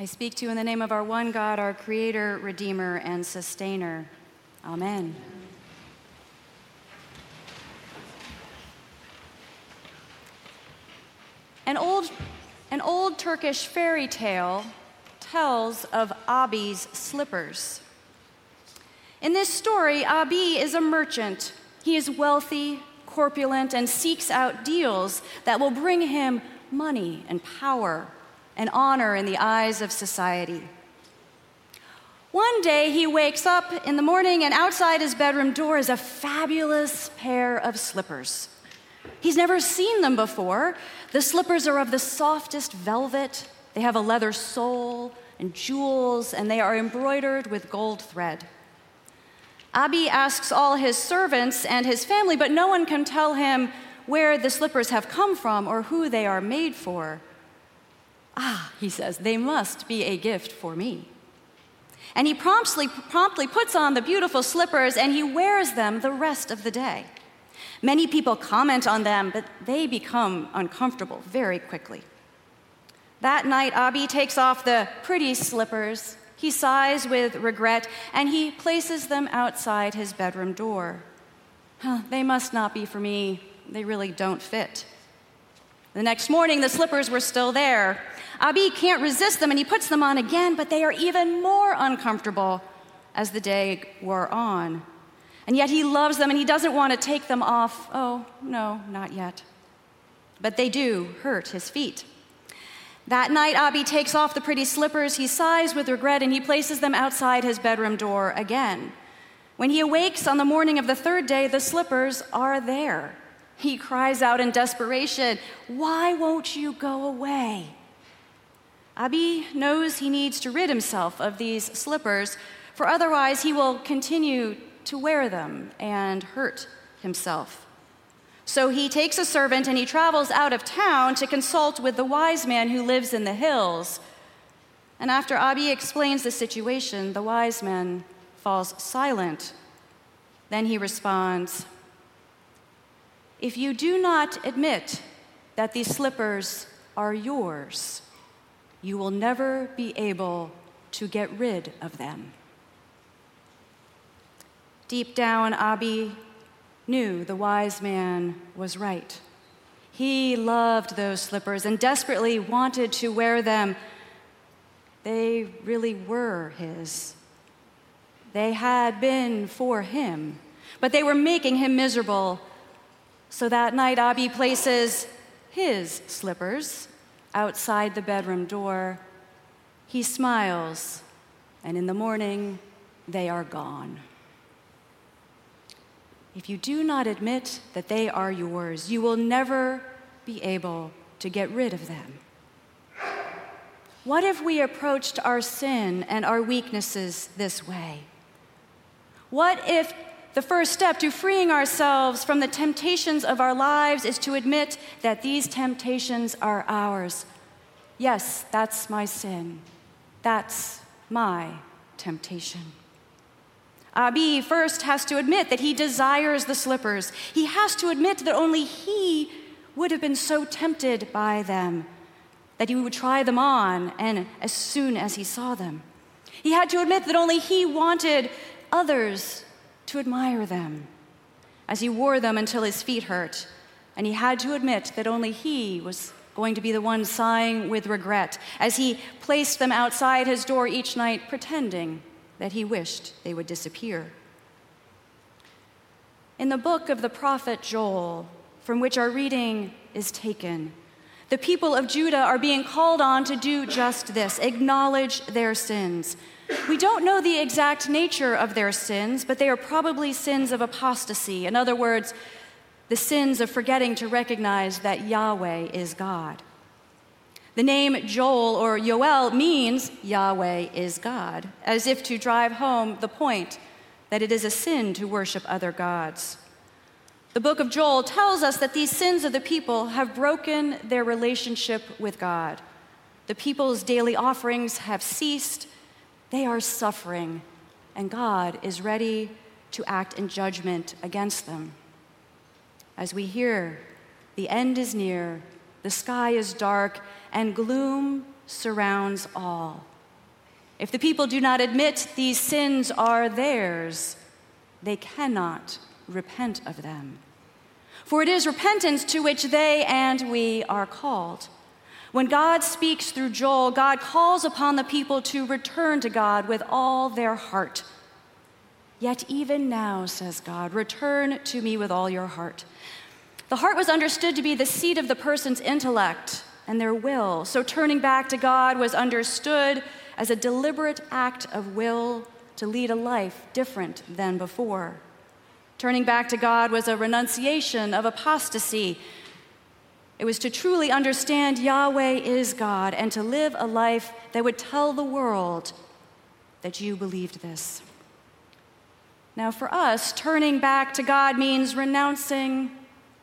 I speak to you in the name of our one God, our Creator, Redeemer, and Sustainer. Amen. An old, an old Turkish fairy tale tells of Abi's slippers. In this story, Abi is a merchant. He is wealthy, corpulent, and seeks out deals that will bring him money and power and honor in the eyes of society. One day he wakes up in the morning, and outside his bedroom door is a fabulous pair of slippers. He's never seen them before. The slippers are of the softest velvet, they have a leather sole and jewels, and they are embroidered with gold thread. Abi asks all his servants and his family, but no one can tell him where the slippers have come from or who they are made for. Ah, he says, they must be a gift for me. And he promptly, promptly puts on the beautiful slippers and he wears them the rest of the day. Many people comment on them, but they become uncomfortable very quickly. That night, Abi takes off the pretty slippers. He sighs with regret and he places them outside his bedroom door. Huh, they must not be for me. They really don't fit. The next morning, the slippers were still there. Abi can't resist them and he puts them on again, but they are even more uncomfortable as the day wore on. And yet he loves them and he doesn't want to take them off. Oh, no, not yet. But they do hurt his feet. That night, Abi takes off the pretty slippers. He sighs with regret and he places them outside his bedroom door again. When he awakes on the morning of the third day, the slippers are there. He cries out in desperation, Why won't you go away? Abi knows he needs to rid himself of these slippers, for otherwise he will continue to wear them and hurt himself. So he takes a servant and he travels out of town to consult with the wise man who lives in the hills. And after Abi explains the situation, the wise man falls silent. Then he responds If you do not admit that these slippers are yours, you will never be able to get rid of them. Deep down, Abi knew the wise man was right. He loved those slippers and desperately wanted to wear them. They really were his. They had been for him, but they were making him miserable. So that night, Abi places his slippers outside the bedroom door. He smiles, and in the morning, they are gone. If you do not admit that they are yours, you will never be able to get rid of them. What if we approached our sin and our weaknesses this way? What if the first step to freeing ourselves from the temptations of our lives is to admit that these temptations are ours? Yes, that's my sin. That's my temptation. Abi first has to admit that he desires the slippers. He has to admit that only he would have been so tempted by them that he would try them on and as soon as he saw them. He had to admit that only he wanted others to admire them as he wore them until his feet hurt. And he had to admit that only he was going to be the one sighing with regret as he placed them outside his door each night, pretending that he wished they would disappear. In the book of the prophet Joel, from which our reading is taken, the people of Judah are being called on to do just this acknowledge their sins. We don't know the exact nature of their sins, but they are probably sins of apostasy. In other words, the sins of forgetting to recognize that Yahweh is God. The name Joel or Yoel means Yahweh is God, as if to drive home the point that it is a sin to worship other gods. The book of Joel tells us that these sins of the people have broken their relationship with God. The people's daily offerings have ceased, they are suffering, and God is ready to act in judgment against them. As we hear, the end is near, the sky is dark, and gloom surrounds all. If the people do not admit these sins are theirs, they cannot repent of them. For it is repentance to which they and we are called. When God speaks through Joel, God calls upon the people to return to God with all their heart. Yet even now, says God, return to me with all your heart. The heart was understood to be the seat of the person's intellect and their will. So turning back to God was understood as a deliberate act of will to lead a life different than before. Turning back to God was a renunciation of apostasy. It was to truly understand Yahweh is God and to live a life that would tell the world that you believed this. Now, for us, turning back to God means renouncing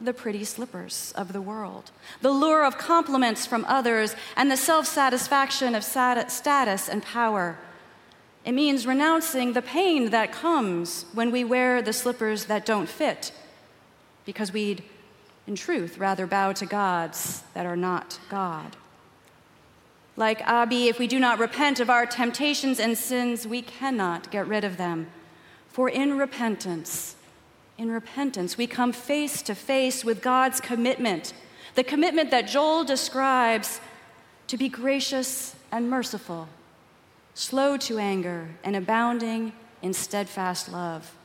the pretty slippers of the world, the lure of compliments from others, and the self satisfaction of status and power. It means renouncing the pain that comes when we wear the slippers that don't fit, because we'd, in truth, rather bow to gods that are not God. Like Abi, if we do not repent of our temptations and sins, we cannot get rid of them. For in repentance, in repentance, we come face to face with God's commitment, the commitment that Joel describes to be gracious and merciful, slow to anger, and abounding in steadfast love.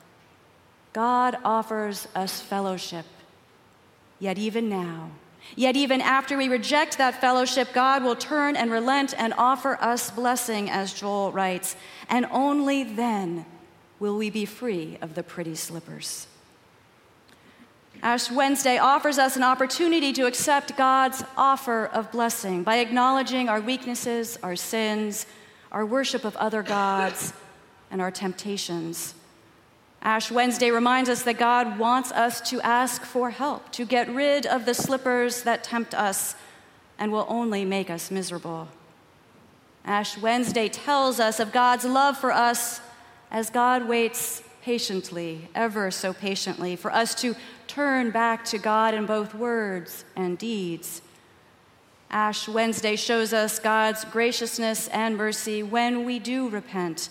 God offers us fellowship, yet even now, Yet, even after we reject that fellowship, God will turn and relent and offer us blessing, as Joel writes, and only then will we be free of the pretty slippers. Ash Wednesday offers us an opportunity to accept God's offer of blessing by acknowledging our weaknesses, our sins, our worship of other gods, and our temptations. Ash Wednesday reminds us that God wants us to ask for help, to get rid of the slippers that tempt us and will only make us miserable. Ash Wednesday tells us of God's love for us as God waits patiently, ever so patiently, for us to turn back to God in both words and deeds. Ash Wednesday shows us God's graciousness and mercy when we do repent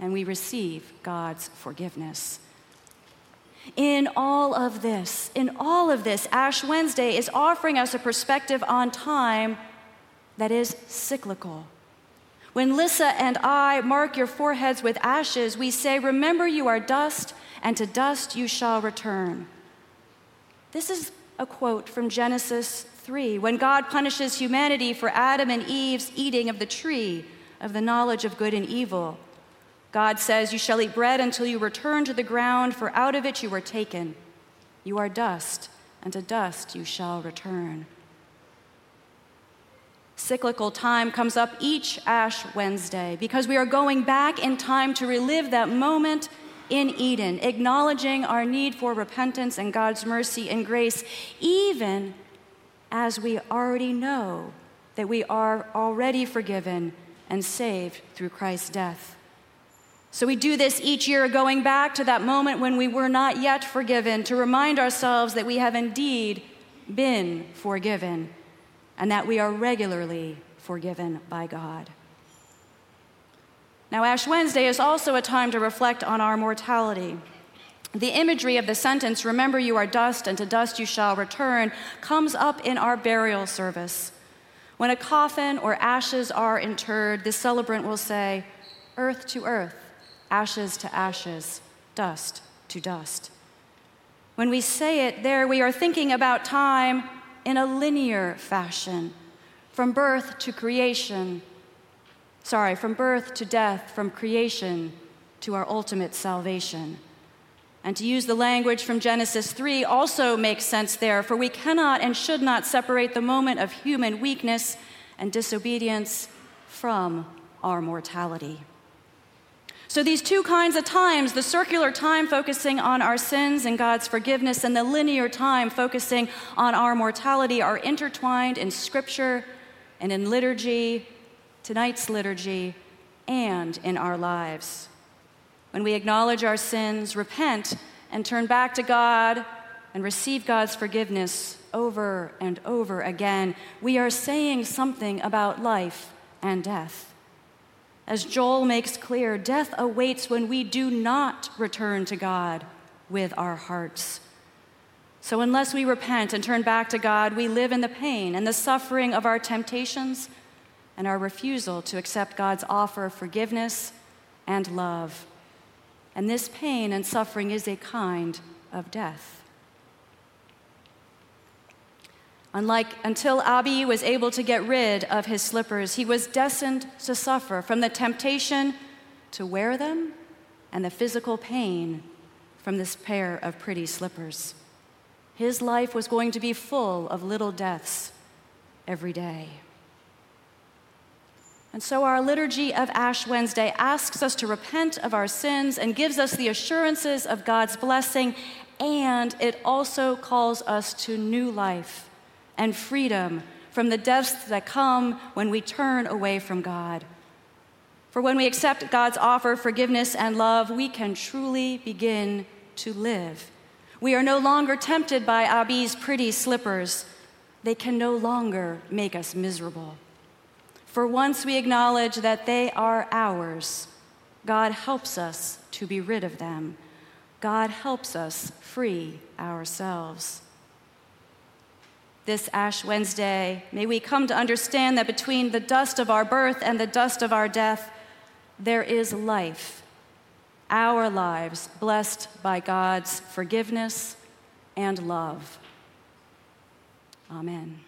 and we receive God's forgiveness. In all of this, in all of this, Ash Wednesday is offering us a perspective on time that is cyclical. When Lissa and I mark your foreheads with ashes, we say, Remember, you are dust, and to dust you shall return. This is a quote from Genesis 3 when God punishes humanity for Adam and Eve's eating of the tree of the knowledge of good and evil. God says, You shall eat bread until you return to the ground, for out of it you were taken. You are dust, and to dust you shall return. Cyclical time comes up each Ash Wednesday because we are going back in time to relive that moment in Eden, acknowledging our need for repentance and God's mercy and grace, even as we already know that we are already forgiven and saved through Christ's death. So we do this each year, going back to that moment when we were not yet forgiven, to remind ourselves that we have indeed been forgiven and that we are regularly forgiven by God. Now, Ash Wednesday is also a time to reflect on our mortality. The imagery of the sentence, remember you are dust and to dust you shall return, comes up in our burial service. When a coffin or ashes are interred, the celebrant will say, Earth to earth, ashes to ashes, dust to dust. When we say it there, we are thinking about time in a linear fashion from birth to creation. Sorry, from birth to death, from creation to our ultimate salvation. And to use the language from Genesis 3 also makes sense there, for we cannot and should not separate the moment of human weakness and disobedience from our mortality. So, these two kinds of times the circular time focusing on our sins and God's forgiveness, and the linear time focusing on our mortality are intertwined in Scripture and in liturgy, tonight's liturgy, and in our lives. When we acknowledge our sins, repent, and turn back to God and receive God's forgiveness, over and over again, we are saying something about life and death. As Joel makes clear, death awaits when we do not return to God with our hearts. So, unless we repent and turn back to God, we live in the pain and the suffering of our temptations and our refusal to accept God's offer of forgiveness and love. And this pain and suffering is a kind of death. Unlike until Abi was able to get rid of his slippers, he was destined to suffer from the temptation to wear them and the physical pain from this pair of pretty slippers. His life was going to be full of little deaths every day. And so, our liturgy of Ash Wednesday asks us to repent of our sins and gives us the assurances of God's blessing, and it also calls us to new life and freedom from the deaths that come when we turn away from God. For when we accept God's offer of forgiveness and love, we can truly begin to live. We are no longer tempted by Abi's pretty slippers. They can no longer make us miserable. For once we acknowledge that they are ours, God helps us to be rid of them. God helps us free ourselves. This Ash Wednesday, may we come to understand that between the dust of our birth and the dust of our death, there is life. Our lives blessed by God's forgiveness and love. Amen.